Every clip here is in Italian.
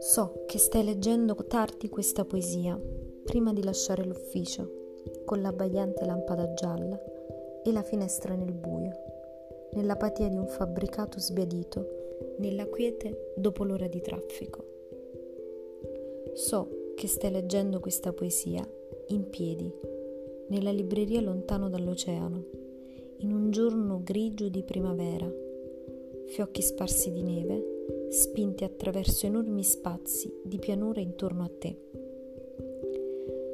So che stai leggendo tardi questa poesia, prima di lasciare l'ufficio, con l'abbagliante lampada gialla e la finestra nel buio, nell'apatia di un fabbricato sbiadito, nella quiete dopo l'ora di traffico. So che stai leggendo questa poesia in piedi, nella libreria lontano dall'oceano, in un giorno grigio di primavera, fiocchi sparsi di neve spinti attraverso enormi spazi di pianura intorno a te.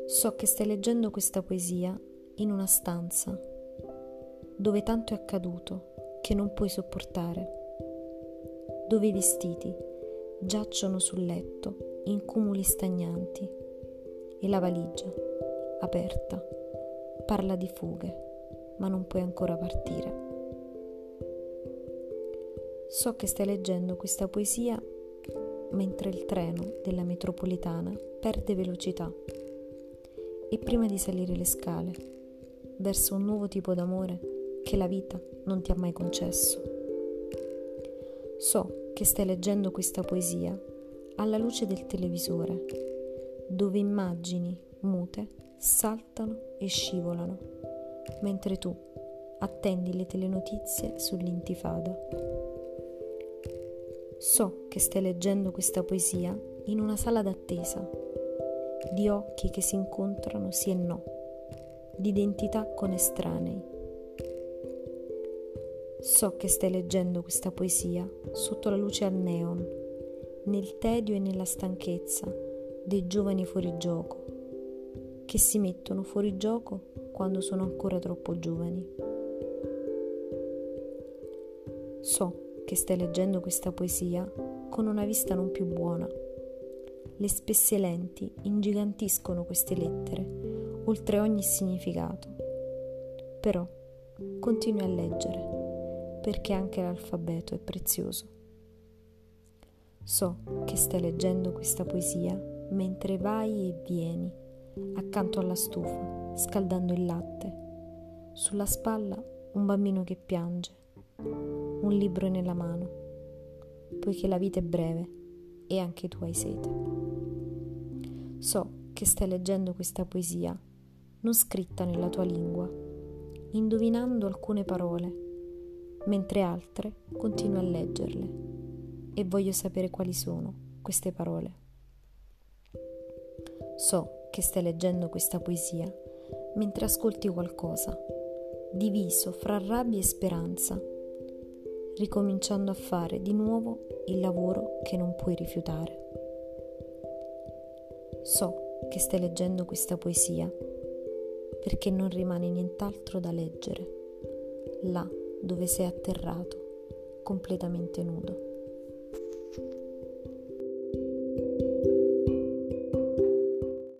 So che stai leggendo questa poesia in una stanza dove tanto è accaduto che non puoi sopportare, dove i vestiti giacciono sul letto in cumuli stagnanti e la valigia, aperta, parla di fughe, ma non puoi ancora partire. So che stai leggendo questa poesia mentre il treno della metropolitana perde velocità e prima di salire le scale verso un nuovo tipo d'amore che la vita non ti ha mai concesso. So che stai leggendo questa poesia alla luce del televisore, dove immagini mute saltano e scivolano, mentre tu attendi le telenotizie sull'intifada. So che stai leggendo questa poesia in una sala d'attesa, di occhi che si incontrano sì e no, di identità con estranei. So che stai leggendo questa poesia sotto la luce al neon, nel tedio e nella stanchezza dei giovani fuori gioco, che si mettono fuori gioco quando sono ancora troppo giovani. So che stai leggendo questa poesia con una vista non più buona. Le spesse lenti ingigantiscono queste lettere, oltre ogni significato. Però continui a leggere, perché anche l'alfabeto è prezioso. So che stai leggendo questa poesia mentre vai e vieni, accanto alla stufa, scaldando il latte. Sulla spalla un bambino che piange un libro nella mano, poiché la vita è breve e anche tu hai sete. So che stai leggendo questa poesia, non scritta nella tua lingua, indovinando alcune parole, mentre altre continui a leggerle e voglio sapere quali sono queste parole. So che stai leggendo questa poesia mentre ascolti qualcosa, diviso fra rabbia e speranza ricominciando a fare di nuovo il lavoro che non puoi rifiutare. So che stai leggendo questa poesia perché non rimane nient'altro da leggere, là dove sei atterrato, completamente nudo.